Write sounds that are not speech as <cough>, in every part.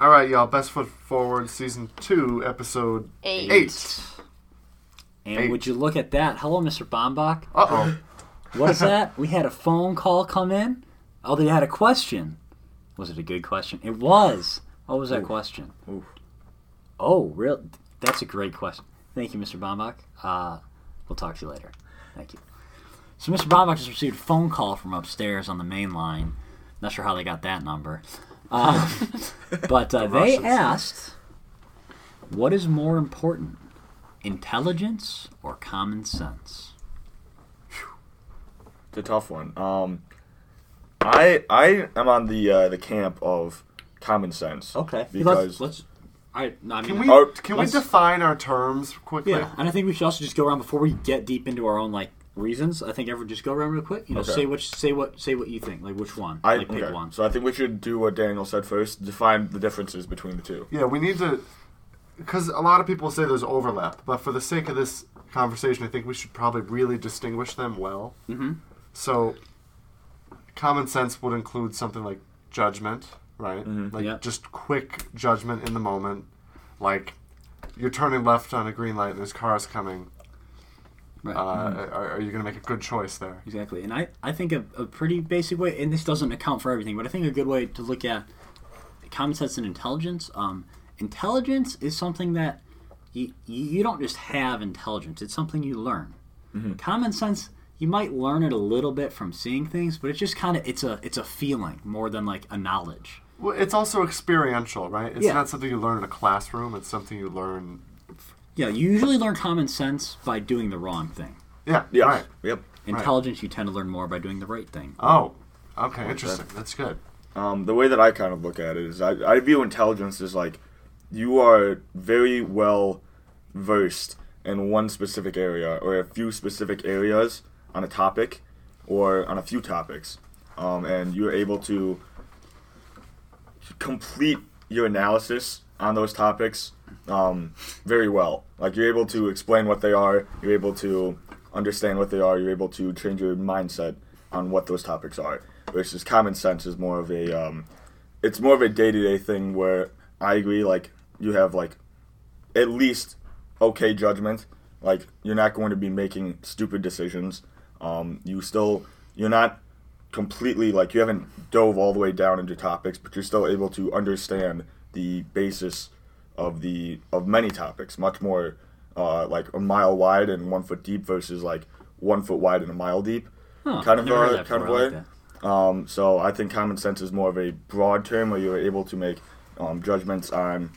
All right, y'all. Best foot forward, season two, episode Eight. eight. And Eight. would you look at that? Hello, Mr. Bombach. Uh oh. What is that? we had a phone call come in. Oh, they had a question. Was it a good question? It was. What was that question? Oof. Oh, real? That's a great question. Thank you, Mr. Bombach. Uh, we'll talk to you later. Thank you. So, Mr. Bombach just received a phone call from upstairs on the main line. Not sure how they got that number. Um, <laughs> but uh, they asked, what is more important, intelligence or common sense? It's a tough one. Um, I I am on the uh, the camp of common sense. Okay. Because let's. let's I, no, I mean, Can we can we define our terms quickly? Yeah, and I think we should also just go around before we get deep into our own like reasons. I think everyone just go around real quick. You know, Okay. say which, say what, say what you think. Like which one? I like pick okay. one. So I think we should do what Daniel said first. Define the differences between the two. Yeah, we need to, because a lot of people say there's overlap, but for the sake of this conversation, I think we should probably really distinguish them well. Mm-hmm. So, common sense would include something like judgment, right? Mhm. Like Yep. just quick judgment in the moment. Like you're turning left on a green light and there's cars coming. Right. Uh, are, are you going to make a good choice there? Exactly, and I, I think a, a pretty basic way, and this doesn't account for everything, but I think a good way to look at common sense and intelligence. Um, intelligence is something that you, you don't just have intelligence; it's something you learn. Common sense, you might learn it a little bit from seeing things, but it's just kind of it's a it's a feeling more than like a knowledge. Well, it's also experiential, right? It's Yeah. not something you learn in a classroom. It's something you learn. Yeah, you usually learn common sense by doing the wrong thing. Yeah. Yeah. Right. Yep. Intelligence, you tend to learn more by doing the right thing. Oh. Okay. Interesting. That's good. Um, the way that I kind of look at it is I, I view intelligence as like you are very well versed in one specific area or a few specific areas on a topic or on a few topics. Um, and you're able to complete your analysis on those topics um, very well. Like you're able to explain what they are, you're able to understand what they are, you're able to change your mindset on what those topics are. Versus common sense is more of a, um, it's more of a day to day thing where I agree. Like you have like at least okay judgment. Like you're not going to be making stupid decisions. Um, you still you're not completely like you haven't dove all the way down into topics, but you're still able to understand the basis of the of many topics much more uh, like a mile wide and one foot deep versus like one foot wide and a mile deep Huh, kind of heard uh, kind of. I like way. Um, so I think common sense is more of a broad term where you're able to make um, judgments on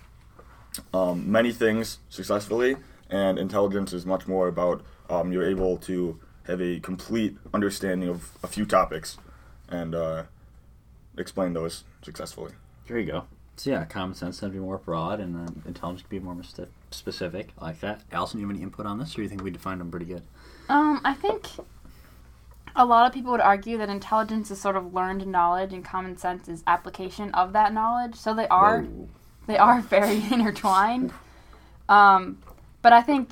um, many things successfully, and intelligence is much more about um, you're able to have a complete understanding of a few topics and uh, explain those successfully. There you go. So yeah, common sense tends to be more broad, and um, intelligence can be more mis- specific. I like that. Allison, do you have any input on this, or do you think we defined them pretty good? Um, I think a lot of people would argue that intelligence is sort of learned knowledge and common sense is application of that knowledge. So they are they are <laughs> very intertwined. Um, but I think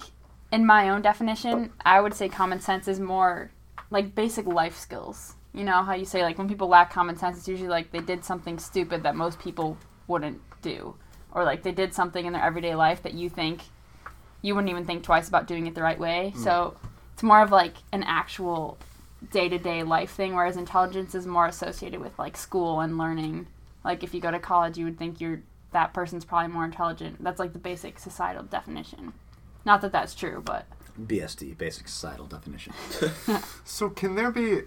in my own definition, I would say common sense is more like basic life skills. You know how you say like when people lack common sense, it's usually like they did something stupid that most people wouldn't do, or like they did something in their everyday life that you think you wouldn't even think twice about doing it the right way. Mm. So it's more of like an actual day to day life thing, whereas intelligence is more associated with like school and learning. Like if you go to college, you would think you're that person's probably more intelligent. That's like the basic societal definition. Not that that's true, but BSD, basic societal definition. <laughs> <laughs> So, can there be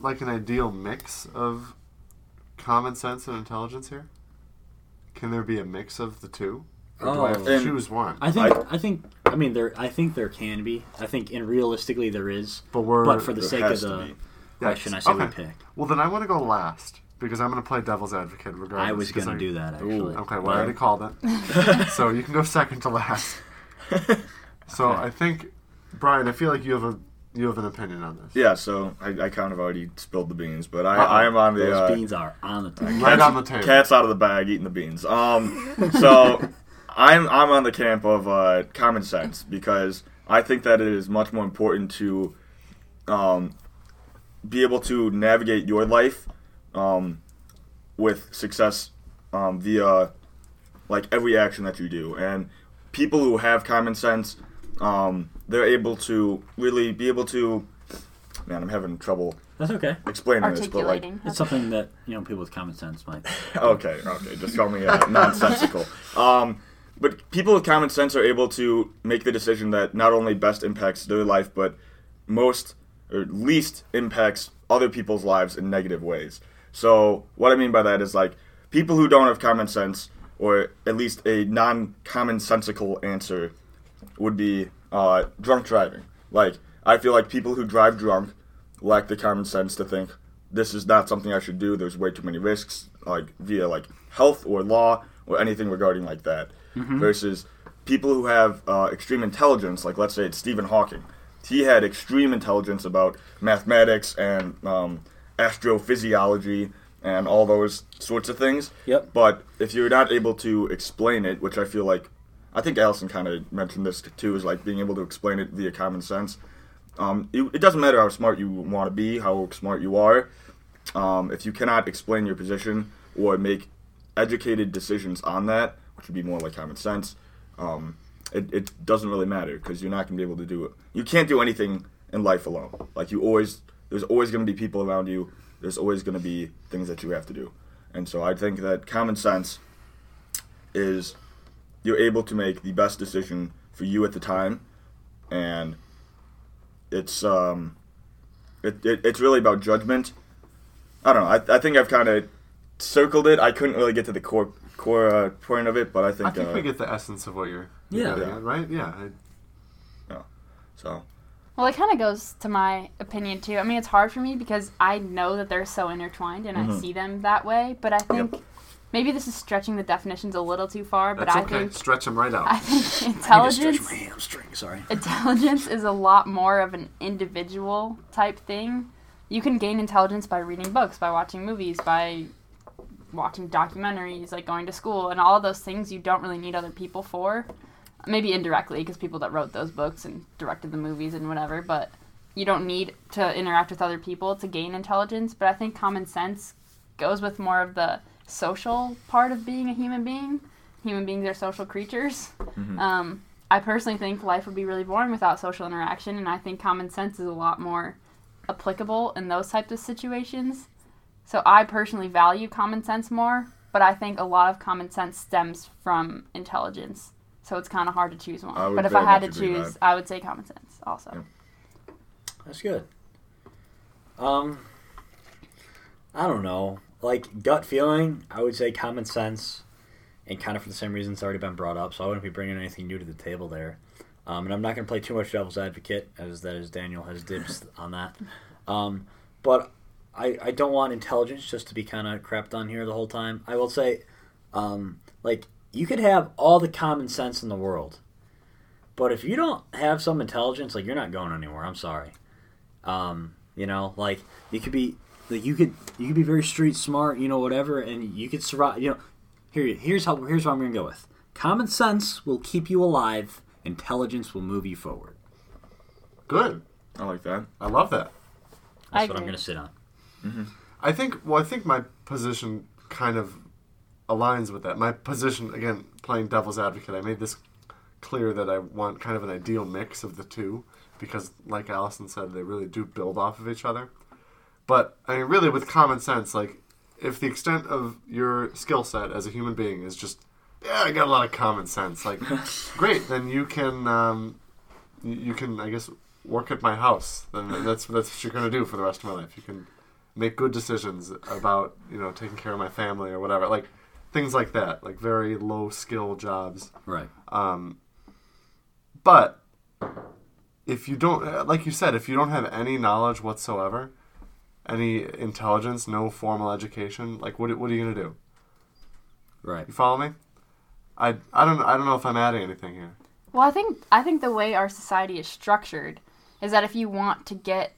like an ideal mix of common sense and intelligence here? Can there be a mix of the two? Or do I have to Oh. choose one? I think. I, think. I mean, there. I think there can be. I think, and realistically, there is. but we're. But for the sake of the be. question, I say we Okay. pick. Well, then I want to go last because I'm going to play devil's advocate regardless. I was 'cause going I- to do that actually. Okay, well, I already called it. <laughs> so you can go second to last. <laughs> So Okay. I think, Brian, I feel like you have a you have an opinion on this. Yeah, so I, I kind of already spilled the beans, but I, Uh-oh. I am on the Those uh, beans are on the target. Right on the table. cat's out of the bag eating the beans. Um, <laughs> so I'm I'm on the camp of uh, common sense because I think that it is much more important to um, be able to navigate your life um, with success um, via like every action that you do. And people who have common sense, um, they're able to really be able to. Man, I'm having trouble That's okay. explaining this, but like Articulating. It's something that you know people with common sense might. <laughs> okay, okay, just call me uh, nonsensical. Um, but people with common sense are able to make the decision that not only best impacts their life, but most or least impacts other people's lives in negative ways. So what I mean by that is like people who don't have common sense, or at least a non-commonsensical answer, would be uh, drunk driving. Like I feel like people who drive drunk lack the common sense to think this is not something I should do. There's way too many risks, like via like health or law or anything regarding like that. Versus people who have uh, extreme intelligence, like let's say it's Stephen Hawking. He had extreme intelligence about mathematics and um, astrophysiology and all those sorts of things. Yep. But if you're not able to explain it, which I feel like, I think Allison kind of mentioned this too, is like being able to explain it via common sense. Um, it, it doesn't matter how smart you want to be, how smart you are. Um, if you cannot explain your position or make educated decisions on that, which would be more like common sense, um, it, it doesn't really matter because you're not going to be able to do it. You can't do anything in life alone. Like you always, there's always going to be people around you. There's always going to be things that you have to do. And so I think that common sense is you're able to make the best decision for you at the time, and it's um, it, it it's really about judgment. I don't know. I, I think I've kind of circled it. I couldn't really get to the core core uh, point of it, but I think, I think uh, we get the essence of what you're, Yeah. you're Yeah. at, right? Yeah. I, so. Well, it kind of goes to my opinion too. I mean, it's hard for me because I know that they're so intertwined and I Mhm. see them that way. But I think maybe this is stretching the definitions a little too far. But that's I okay. think Stretch them right out. <laughs> I think I need to stretch intelligence my hamstring. Sorry. <laughs> intelligence is a lot more of an individual type thing. You can gain intelligence by reading books, by watching movies, by watching documentaries, like going to school, and all of those things you don't really need other people for. Maybe indirectly, because people that wrote those books and directed the movies and whatever, but you don't need to interact with other people to gain intelligence. But I think common sense goes with more of the social part of being a human being. Human beings are social creatures. Um, I personally think life would be really boring without social interaction, and I think common sense is a lot more applicable in those types of situations. So I personally value common sense more, but I think a lot of common sense stems from intelligence. So it's kind of hard to choose one. But if I had to much agree choose, I would say common sense also. Yeah. That's good. Um, I don't know. Like gut feeling, I would say common sense, and kind of for the same reasons already been brought up. So I wouldn't be bringing anything new to the table there. Um, and I'm not going to play too much devil's advocate, as that is Daniel has dibs <laughs> on that. Um, but I, I don't want intelligence just to be kind of crapped on here the whole time. I will say, um, like you could have all the common sense in the world, but if you don't have some intelligence, like you're not going anywhere. I'm sorry. Um, you know, like you could be like you could you could be very street smart, you know, whatever, and you could survive. You know, here here's how here's what I'm gonna go with. Common sense will keep you alive. Intelligence will move you forward. Good. I like that. I love that. I That's what I'm gonna sit on. Mm-hmm. I think. Well, I think my position kind of aligns with that. My position, again, playing devil's advocate. I made this clear that I want kind of an ideal mix of the two because, like Allison said, they really do build off of each other. But I mean, really, with common sense, like if the extent of your skill set as a human being is just, yeah, I got a lot of common sense. Like, <laughs> great, then you can, um, you, can, I guess, work at my house. Then that's that's what you're gonna do for the rest of my life. You can make good decisions about you know taking care of my family or whatever like things like that like very low skill jobs Right. um, but if you don't like you said if you don't have any knowledge whatsoever any intelligence no formal education like what, what are you going to do Right. you follow me I, I don't I don't know if I'm adding anything here Well, I think I think the way our society is structured is that if you want to get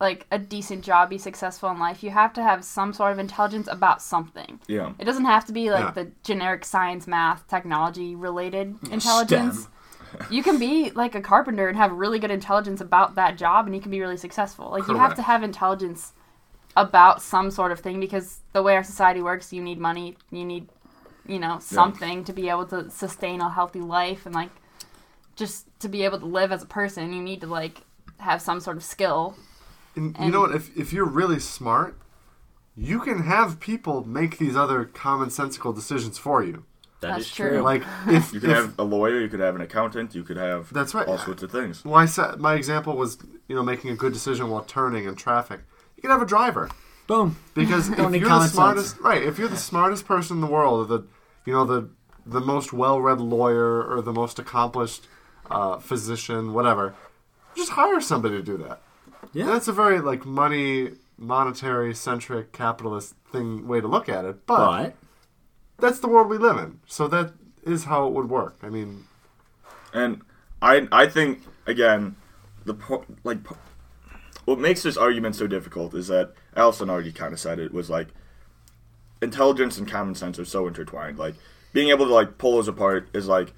like a decent job, be successful in life, you have to have some sort of intelligence about something. Yeah. It doesn't have to be like Yeah. the generic science, math, technology related intelligence. You can be like a carpenter and have really good intelligence about that job and you can be really successful. Like you have to have intelligence about some sort of thing because the way our society works, you need money, you need you know, something to be able to sustain a healthy life and like just to be able to live as a person, you need to like have some sort of skill. And, you know what? If if you're really smart, you can have people make these other commonsensical decisions for you. That That's is true. true. Like <laughs> if, You could if- have a lawyer, you could have an accountant, you could have That's right. all sorts of things. Well, I said my example was you know making a good decision while turning in traffic. You could have a driver Boom. because <laughs> if you're the smartest, sense. right? If you're the smartest person in the world, or the you know the the most well-read lawyer or the most accomplished uh, physician, whatever, just hire somebody to do that. Yeah. That's a very like money, monetary centric capitalist thing way to look at it, but But that's the world we live in. So that is how it would work. I mean, And I I think again, the like what makes this argument so difficult is that Allison already kind of said it was like intelligence and common sense are so intertwined. Like being able to like pull those apart is like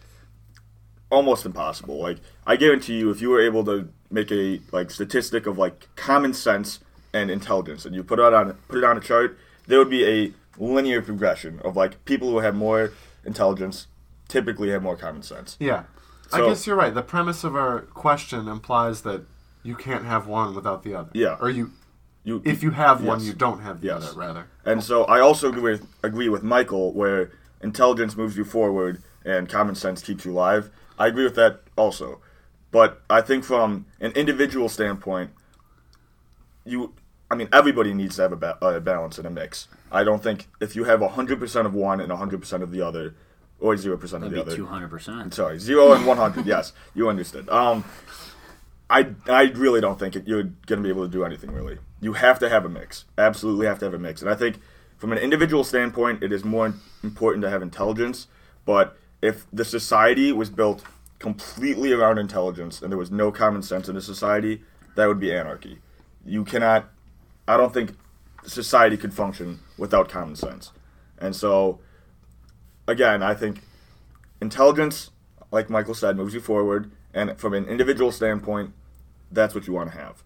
almost impossible. Like I guarantee you, if you were able to make a like statistic of like common sense and intelligence, and you put it on put it on a chart, there would be a linear progression of like people who have more intelligence typically have more common sense. yeah. I guess you're right. The premise of our question implies that you can't have one without the other. Yeah. Or you, You if you have one, you don't have the Yes. other. Rather. And so I also agree with, agree with Michael where intelligence moves you forward and common sense keeps you alive. I agree with that also. But I think from an individual standpoint, you, I mean, everybody needs to have a, ba- a balance and a mix. I don't think if you have 100% of one and 100% of the other, or 0% of that'd the other. two hundred percent. Sorry, 0 and 100, yes, you understood. Um, I, I really don't think it, you're going to be able to do anything really. You have to have a mix. Absolutely have to have a mix. And I think from an individual standpoint, it is more important to have intelligence. But if the society was built completely around intelligence and there was no common sense in the society, that would be anarchy. You cannot, I don't think society could function without common sense. And so, again, I think intelligence, like Michael said, moves you forward, and from an individual standpoint, that's what you want to have.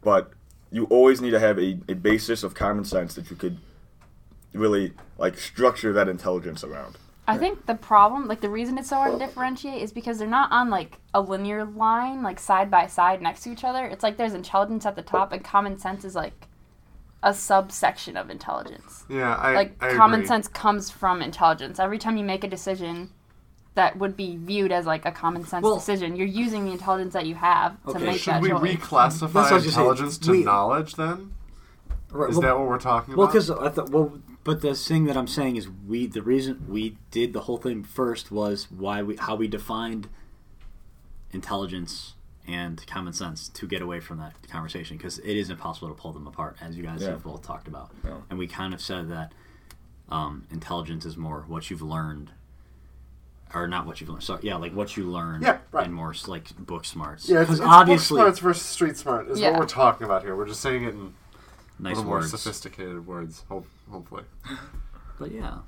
But you always need to have a, a basis of common sense that you could really like structure that intelligence around. I think the problem, like the reason it's so hard to differentiate, is because they're not on like a linear line, like side by side next to each other. It's like there's intelligence at the top, and common sense is like a subsection of intelligence. Yeah. I Like I common agree. sense comes from intelligence. Every time you make a decision that would be viewed as like a common sense Well- decision, you're using the intelligence that you have to Okay, make Should that we choice. reclassify That's what I was gonna intelligence to We- knowledge then? Right, Is well, that what we're talking about? well, because I thought, well, but the thing that I'm saying is we the reason we did the whole thing first was why we how we defined intelligence and common sense to get away from that conversation because it is impossible to pull them apart as you guys Yeah. have both talked about Yeah. and we kind of said that um, intelligence is more what you've learned or not what you've learned so yeah like what you learned Yeah, right. and more like book smarts yeah, because obviously book smarts versus street smart is Yeah. what we're talking about here. We're just saying it in a nice little more words sophisticated words, hope, hopefully. but yeah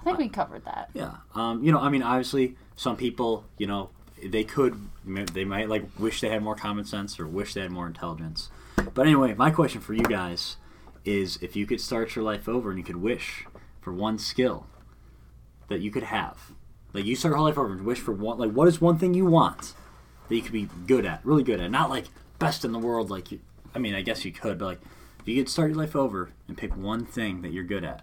I think we covered that. Yeah, um, you know, I mean, obviously, some people, you know, they could, they might like wish they had more common sense or wish they had more intelligence. But anyway, my question for you guys is: if you could start your life over and you could wish for one skill that you could have, like you start your whole life over and wish for one, like what is one thing you want that you could be good at, really good at, not like best in the world, like you. I mean, I guess you could, but like if you could start your life over and pick one thing that you're good at,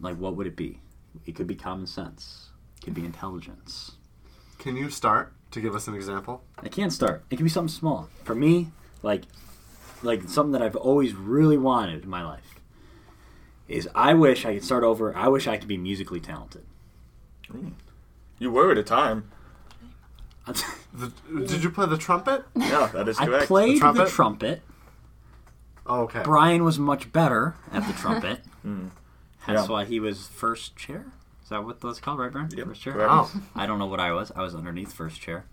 like what would it be? It could be common sense. It could be intelligence. Can you start to give us an example? I can't start. It can be something small. For me, like like something that I've always really wanted in my life is I wish I could start over. I wish I could be musically talented. Mm. You were at a time. <laughs> The, did you play the trumpet? Yeah, that is correct. I correct. played the trumpet? trumpet. Oh, okay. Brian was much better at the trumpet. <laughs> That's Yeah. why he was first chair. Is that what that's called, right, Brian? Yep, First chair. correct. Oh, I don't know what I was. I was underneath first chair.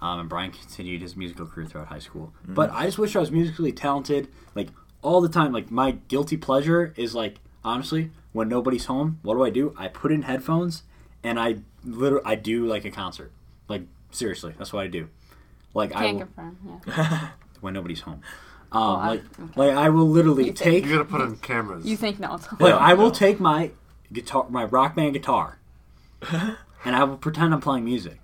Um, and Brian continued his musical career throughout high school. But I just wish I was musically talented, like all the time. Like my guilty pleasure is like honestly, when nobody's home, what do I do? I put in headphones and I literally I do like a concert. Like seriously, that's what I do. Like I Can't will, confirm. Yeah. <laughs> <laughs> when nobody's home. Um, I- like like I will literally You take you gotta put in cameras. You think no? it's- like I will No. take my guitar, my rock band guitar, <laughs> and I will pretend I'm playing music.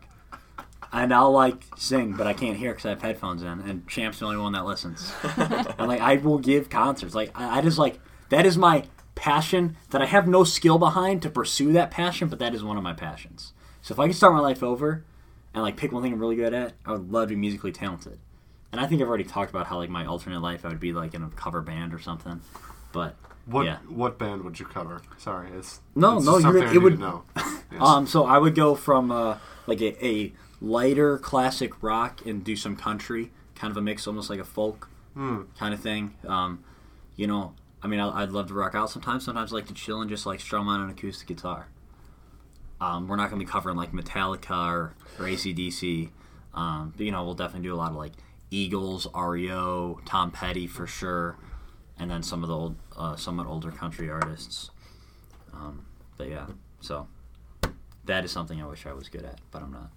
And I'll like sing, but I can't hear because I have headphones in, and Champ's the only one that listens. <laughs> and like I will give concerts. Like I, I just like that is my passion that I have no skill behind to pursue that passion, but that is one of my passions. So if I could start my life over and like pick one thing I'm really good at, I would love to be musically talented. And I think I've already talked about how like my alternate life I would be like in a cover band or something. But What yeah. what band would you cover? Sorry, it's No, it's no, you're- it would- know. <laughs> Yes. Um, so I would go from uh, like a, a lighter classic rock and do some country, kind of a mix, almost like a folk Hmm. kind of thing. Um, you know, I mean, I, I'd love to rock out sometimes. Sometimes I like to chill and just like strum on an acoustic guitar. Um, we're not going to be covering like Metallica or, or ACDC. Um, but, you know, we'll definitely do a lot of like Eagles, REO, Tom Petty for sure, and then some of the old, uh, somewhat older country artists. Um, but yeah, so that is something I wish I was good at, but I'm not.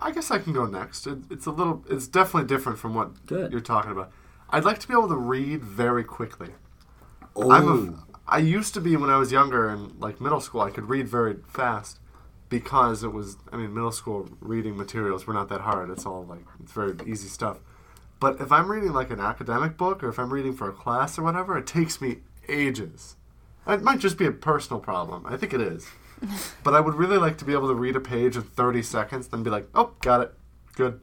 I guess I can go next. It, it's a little. It's definitely different from what Good. you're talking about. I'd like to be able to read very quickly. Oh, I'm a, I used to be when I was younger and like middle school. I could read very fast because it was. I mean, middle school reading materials were not that hard. It's all like it's very easy stuff. But if I'm reading like an academic book or if I'm reading for a class or whatever, it takes me ages. It might just be a personal problem. I think it is. <laughs> but I would really like to be able to read a page in 30 seconds, then be like, oh, got it. Good.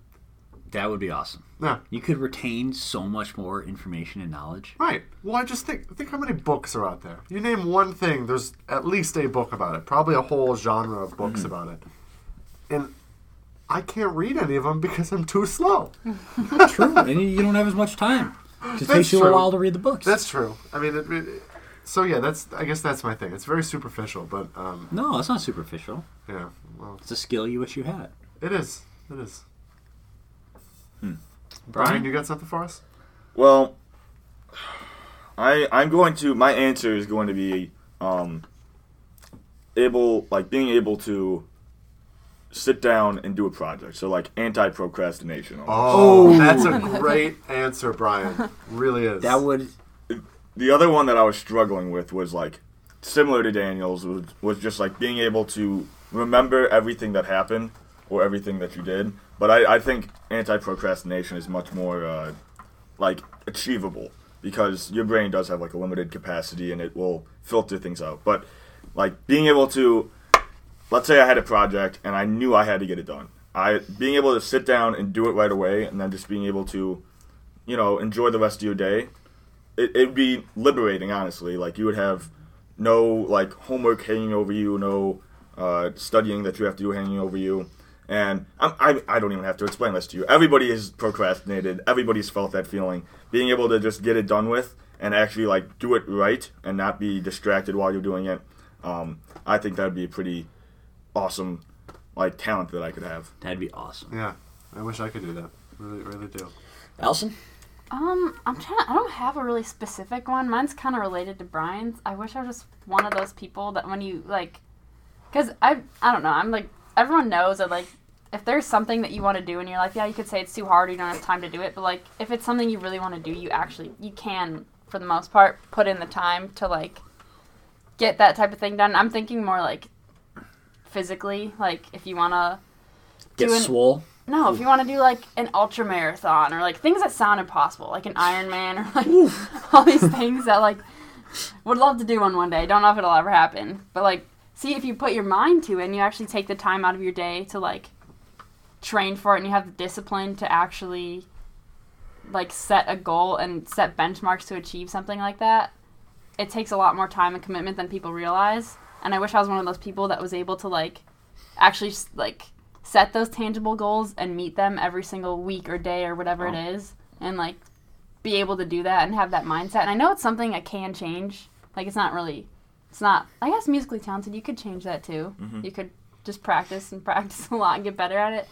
That would be awesome. Yeah. You could retain so much more information and knowledge. Right. Well, I just think think how many books are out there. You name one thing, there's at least a book about it. Probably a whole genre of books about it. And I can't read any of them because I'm too slow. <laughs> True, and you- don't have as much time. It That's takes you a while to read the books. That's true. I mean, it, it, so yeah, that's I guess that's my thing. It's very superficial, but um, no, it's not superficial. yeah. Well, It's a skill you wish you had. it is. It is. Brian, Brian, you got something for us? Well, I I'm going to my answer is going to be um able like being able to sit down and do a project. So like anti procrastination. Oh, that's a <laughs> great answer, Brian. Really is. that would The other one that I was struggling with was like similar to Daniel's was, was just like being able to remember everything that happened or everything that you did. But I, I think anti procrastination is much more uh, like achievable because your brain does have like a limited capacity and it will filter things out. But like being able to let's say I had a project and I knew I had to get it done. I being able to sit down and do it right away and then just being able to, you know, enjoy the rest of your day. It it'd be liberating, honestly. Like you would have no like homework hanging over you, no uh, studying that you have to do hanging over you. And I'm, I, I don't even have to explain this to you. Everybody has procrastinated. Everybody's felt that feeling. Being able to just get it done with and actually like do it right and not be distracted while you're doing it. Um, I think that'd be a pretty awesome like talent that I could have. that'd be awesome. Yeah, I wish I could do that. Really, really do. Allison, Um, I'm trying. To, I don't have a really specific one. Mine's kind of related to Brian's. I wish I was just one of those people that when you like, because I I don't know. I'm like everyone knows that like if there's something that you want to do in your life, yeah, you could say it's too hard. Or you don't have time to do it. But like if it's something you really want to do, you actually you can for the most part put in the time to like get that type of thing done. I'm thinking more like physically, like if you want to get Doing- swole. no, if you want to do like an ultra marathon or like things that sound impossible, like an Ironman or like <laughs> all these things that like would love to do one one day. Don't know if it'll ever happen, but like see if you put your mind to it and you actually take the time out of your day to like train for it and you have the discipline to actually like set a goal and set benchmarks to achieve something like that. It takes a lot more time and commitment than people realize. And I wish I was one of those people that was able to like actually like set those tangible goals and meet them every single week or day or whatever it oh. is and like be able to do that and have that mindset. And i know it's something i can change. Like it's not really it's not i guess musically talented you could change that too. Mm-hmm. You could just practice and <laughs> practice a lot and get better at it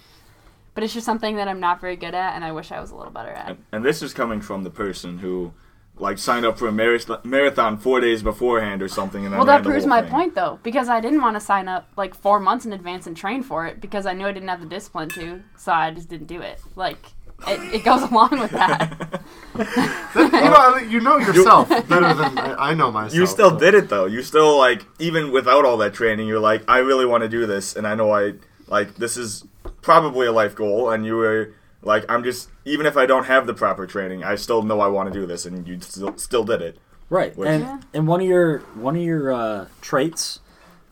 but it's just something that i'm not very good at and i wish i was a little better at And, and this is coming from the person who like signed up for a marath- marathon four days beforehand or something. And then well that proves my thing. point though because i didn't want to sign up like four months in advance and train for it because i knew i didn't have the discipline to so i just didn't do it like it, it goes <laughs> along with that. <laughs> you know, you know yourself better than I, I know myself. You still so- did it though. You still like even without all that training, you're like, I really want to do this, and I know I like this is probably a life goal, and you were like, I'm just even if I don't have the proper training, I still know I want to do this, and you still still did it. Right, Which- and Yeah. and one of your one of your uh, traits,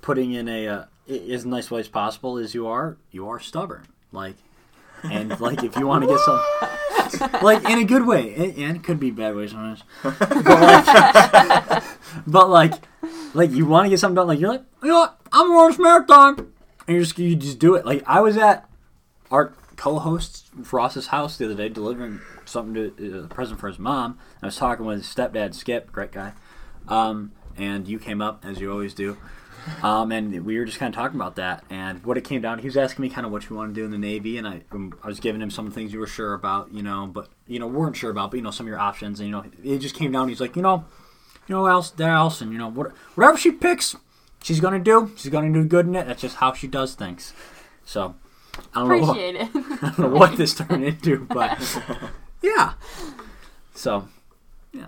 putting in a uh, as nice way as possible is you are you are stubborn. Like, and like if you want to get some, <laughs> like in a good way, and and it could be bad ways sometimes, but like, <laughs> but like, like you want to get something done. Like you're like, you know what, I'm going to marathon, and you just you just do it. Like I was at our co-host Ross's house the other day delivering something to uh, a present for his mom. I was talking with his stepdad Skip, great guy, um, and you came up as you always do. Um, and we were just kind of talking about that, and what it came down. To, he was asking me kind of what you want to do in the Navy, and I, um, I was giving him some things you were sure about, you know, but you know weren't sure about, but you know some of your options, and you know it just came down. He's like, you know, you know else, there else, and you know what, whatever she picks, she's gonna do. She's gonna do good in it. That's just how she does things. So I don't know. What, Appreciate it. <laughs> I don't know what this turned into, but <laughs> yeah. So yeah.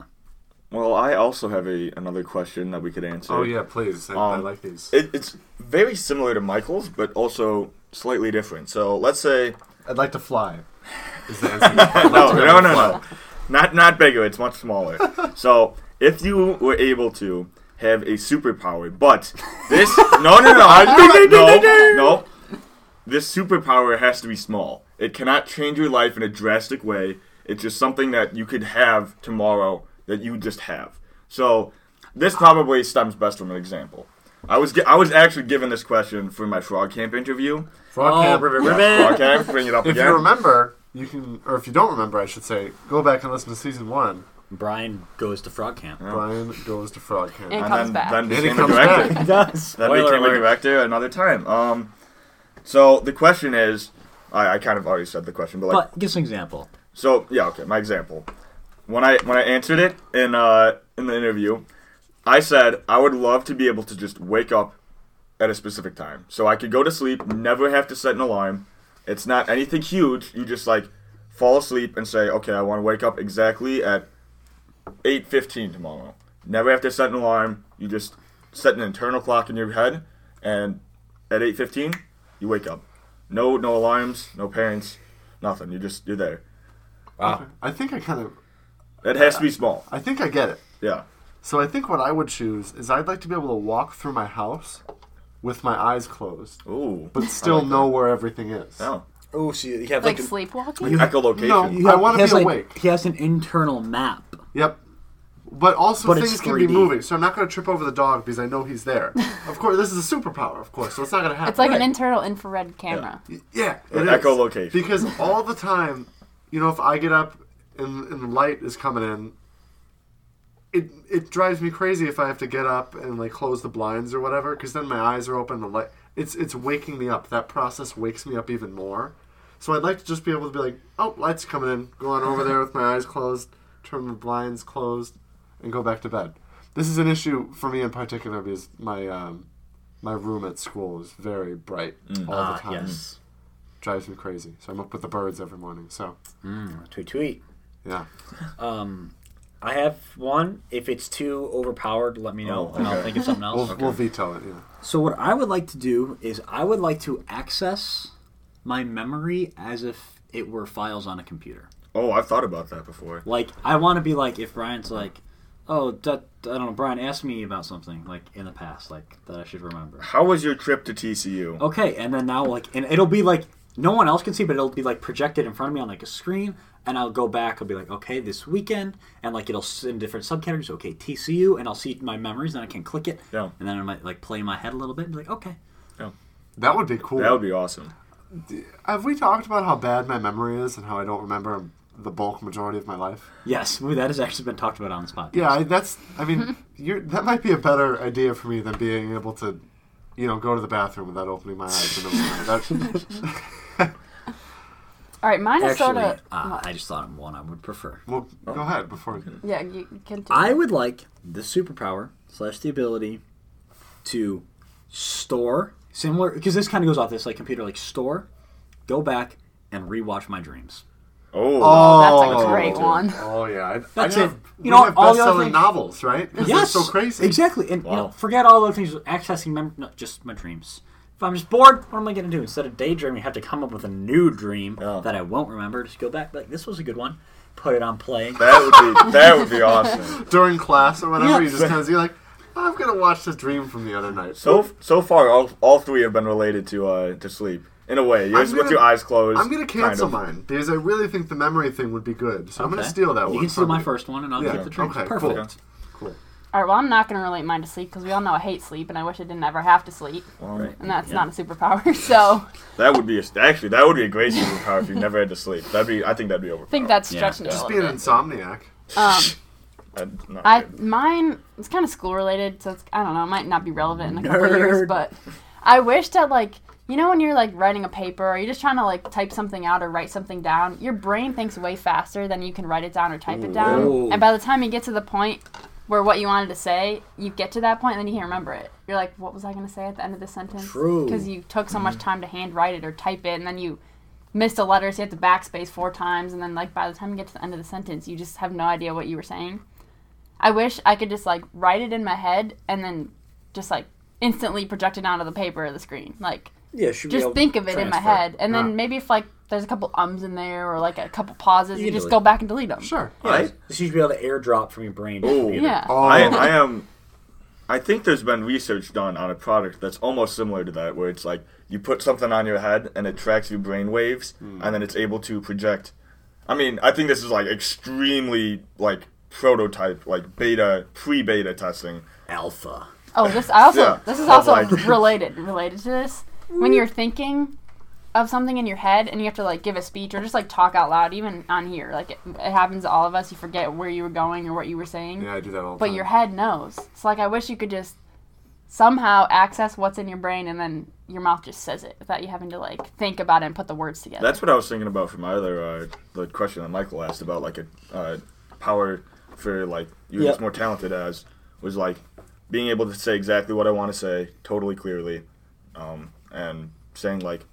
Well, I also have a another question that we could answer. Oh yeah, please. I, I Um, like these. It, it's very similar to Michael's, but also slightly different. So let's say I'd like to fly. Is the <laughs> answer? I'd like no, no, no, fly. no, not not bigger. It's much smaller. so if you were able to have a superpower, but this no, no, no, no, no, no. This superpower has to be small. It cannot change your life in a drastic way. It's just something that you could have tomorrow that you just have. So this probably stems best from an example. I was I was actually given this question for my frog camp interview. Frog Oh, camp. ribbit, Yeah, frog camp, bring it up If again. you remember, you can, or if you don't remember, I should say, go back and listen to season one. Brian goes to frog camp. Brian goes to frog camp. And and comes then, back. then And he became a comes director. back. <laughs> He does. Then became a director another time. Um, so the question is, I, I kind of already said the question, but like, But give us an example. so yeah, okay. My example, when I when I answered it in uh in the interview, I said I would love to be able to just wake up at a specific time, so I could go to sleep, never have to set an alarm. It's not anything huge. You just like fall asleep and say, okay, I want to wake up exactly at eight fifteen tomorrow. Never have to set an alarm. You just set an internal clock in your head, and at eight fifteen, you wake up. No, no alarms, no parents, nothing. You just you're there. Wow. I think I kind of, It has to be small. I think I get it. Yeah. So I think what I would choose is I'd like to be able to walk through my house with my eyes closed, Ooh. but still know where everything is. Oh. Oh, so you have like sleepwalking. You- Echolocation. No, You I have- want he to has, be like- awake. He has an internal map. Yep. But also But it's things can be 3D. moving, so I'm not going to trip over the dog because I know he's there. <laughs> of course, this is a superpower, of course, so it's not going to happen. It's like an internal infrared camera. Y- Yeah, Or it is. echolocation. Because all the time, you know, if I get up and, and the light is coming in, it it drives me crazy if I have to get up and like close the blinds or whatever. Because then my eyes are open, the light it's it's waking me up. That process wakes me up even more. So I'd like to just be able to be like, oh, lights coming in, go on over there with my eyes closed, turn the blinds closed, and go back to bed. This is an issue for me in particular because my um, my room at school is very bright all the Ah, time yes. drives me crazy. So I'm up with the birds every morning. So Mm, tweet tweet. yeah, <laughs> Um, I have one. If it's too overpowered, let me know, Oh, and I'll think of something else. we'll, we'll veto it. Yeah. So what I would like to do is I would like to access my memory as if it were files on a computer. Oh, I've thought about that before. Like I want to be like if Brian's like, oh, that, I don't know, Brian asked me about something like in the past, like that I should remember. How was your trip to TCU? Okay, and then now like, and it'll be like no one else can see, but it'll be like projected in front of me on like a screen, and I'll go back. I'll be like, okay, this weekend, and like it'll s- in different subcategories. Okay, TCU, and I'll see my memories, and I can click it, Yeah. and then I might like play in my head a little bit, and be like, okay, Yeah. That would be cool. That would be awesome. Have we talked about how bad my memory is and how I don't remember the bulk majority of my life? yes, that has actually been talked about on the spot. Yeah, I, that's. I mean, <laughs> you're, that might be a better idea for me than being able to, you know, go to the bathroom without opening my eyes. In the middle of the night. <laughs> That, All right, mine is Actually, sort of. uh, I just thought of one I would prefer. well, go ahead before. yeah, you you can. I would like the superpower slash the ability to store similar because this kind of goes off this like computer like store, go back and rewatch my dreams. Oh, Oh, that's a Oh. great one. Oh yeah, I'd, That's I'd it. You know, have all the other best-selling things- novels, right? they're so crazy. Exactly. And you know, forget all those things. Accessing mem- not just my dreams. If I'm just bored, what am I going to do? Instead of daydreaming, I have to come up with a new dream Yeah. that I won't remember. Just go back, like, this was a good one. Put it on play. that would be <laughs> that would be awesome. During class or whatever, Yeah. you just kind of you're like, I'm gonna watch this dream from the other night. So so far, all, all three have been related to uh to sleep in a way. Yours I'm with gonna- your eyes closed. I'm gonna cancel kind of. mine because I really think the memory thing would be good. So I'm gonna steal that one. You can steal from my first one, and I'll Yeah, keep the dream. okay, Perfect. cool. Cool. All right, well, I'm not going to relate mine to sleep because we all know I hate sleep and I wish I didn't ever have to sleep. Well, Right. And that's Yeah. not a superpower. <laughs> So That would be a, actually that would be a great superpower if you never had to sleep. That'd be I think that'd be over. I think that's Yeah. stretching it Just be an bit. insomniac. <laughs> Um, I mine it's kind of school related, so it's I don't know, it might not be relevant in a couple of years, but I wish that like you know when you're like writing a paper or you're just trying to like type something out or write something down, your brain thinks way faster than you can write it down or type it down. Ooh. And by the time you get to the point where what you wanted to say, you get to that point and then you can't remember it. You're like, what was I going to say at the end of this sentence? Because you took so much mm-hmm. time to handwrite it or type it, and then you missed a letter, so you have to backspace four times, and then like by the time you get to the end of the sentence, you just have no idea what you were saying. I wish I could just like write it in my head and then just like instantly project it onto the paper or the screen. Like Yeah, should just think of it in my head, and then Yeah. maybe if like there's a couple ums in there or like a couple pauses, You you, just delete go back and delete them. Sure. I- So you should be able to airdrop from your brain. to the Ooh. Yeah. Oh, I, I am. I think there's been research done on a product that's almost similar to that, where it's like you put something on your head and it tracks your brain waves, Hmm. and then it's able to project. I mean, I think this is like extremely like prototype, like beta, pre-beta testing. Alpha. Oh, this I also Yeah. this is also like- related related to this. When you're thinking of something in your head and you have to like give a speech or just like talk out loud, even on here, like it, it happens to all of us. You forget where you were going or what you were saying, Yeah, I do that all the time. but time. your head knows. It's like I wish you could just somehow access what's in your brain and then your mouth just says it without you having to like think about it and put the words together. That's what I was thinking about for my other uh, the question that Michael asked about like a uh, power for like you're Yep. just more talented as was like being able to say exactly what I want to say totally clearly, um, and saying like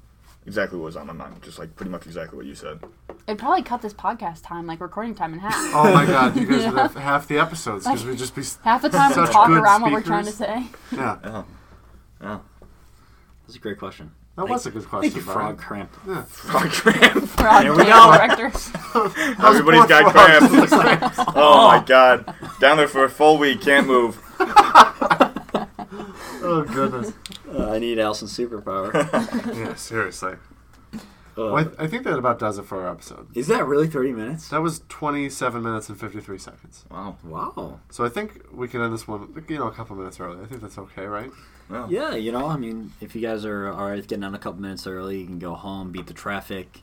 exactly what was on my mind, just like pretty much exactly what you said. It'd probably cut this podcast time, like recording time, in half. <laughs> Oh my god, you guys <laughs> would have half the episodes because we'd just be. s- <laughs> Half the time we Such talk good around what we're trying to say. Yeah, Yeah. yeah. That's a great question. that was a good question. Thank you, Brian. Frog Cramp. Yeah. Frog cramp. For our There we dance go. director. Everybody's poor got frog. cramps. oh my god, down there for a full week, can't move. Oh goodness. <laughs> Uh, I need Allison's superpower. <laughs> Yeah, seriously. Uh, Well, I, th- I think that about does it for our episode. is that really 30 minutes? That was 27 minutes and 53 seconds. Wow. Wow. So I think we can end this one, you know, a couple minutes early. I think that's okay, right? Well, Yeah, you know, I mean, if you guys are alright getting on a couple minutes early, you can go home, beat the traffic.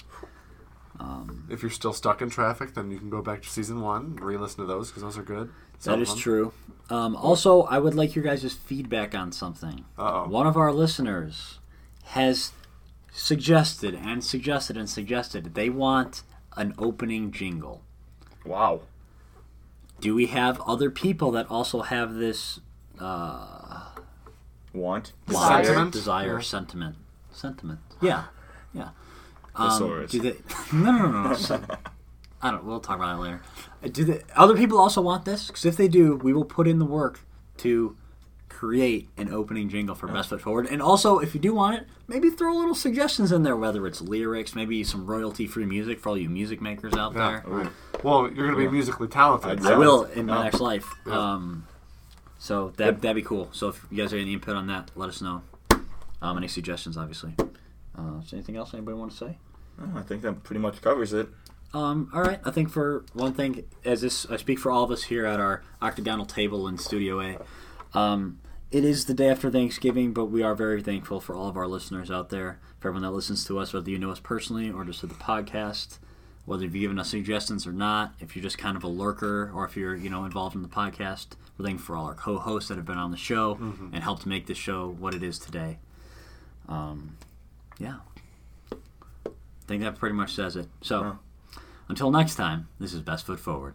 Um, If you're still stuck in traffic, then you can go back to season one re-listen to those because those are good. That is true. Um, also, I would like your guys' feedback on something. Uh oh. One of our listeners has suggested and suggested and suggested they want an opening jingle. Wow. Do we have other people that also have this uh, Want. Desire. Sentiment? desire, Yeah. sentiment, sentiment? Yeah, yeah. Thesaurus. do they? <laughs> No, no, no, no. Sen- I don't. We'll talk about it later. Uh, Do the other people also want this? Because if they do, we will put in the work to create an opening jingle for Best Foot Forward. And also, if you do want it, maybe throw a little suggestions in there, whether it's lyrics, maybe some royalty-free music for all you music makers out Yeah. there. Well, you're going to be musically talented. I'd I will in my Yeah. next life. Yeah. Um, so that that'd be cool. So if you guys have any input on that, let us know. Um, any suggestions, obviously. Uh, is there anything else anybody want to say? Oh, I think that pretty much covers it. Um, all right. I think for one thing, as this, I speak for all of us here at our octagonal table in Studio A. Um, it is the day after Thanksgiving, but we are very thankful for all of our listeners out there, for everyone that listens to us, whether you know us personally or just through the podcast, whether you've given us suggestions or not. If you're just kind of a lurker, or if you're you know involved in the podcast, we're thankful for all our co-hosts that have been on the show and helped make this show what it is today. Um, yeah, I think that pretty much says it. So. Until next time, this is Best Foot Forward.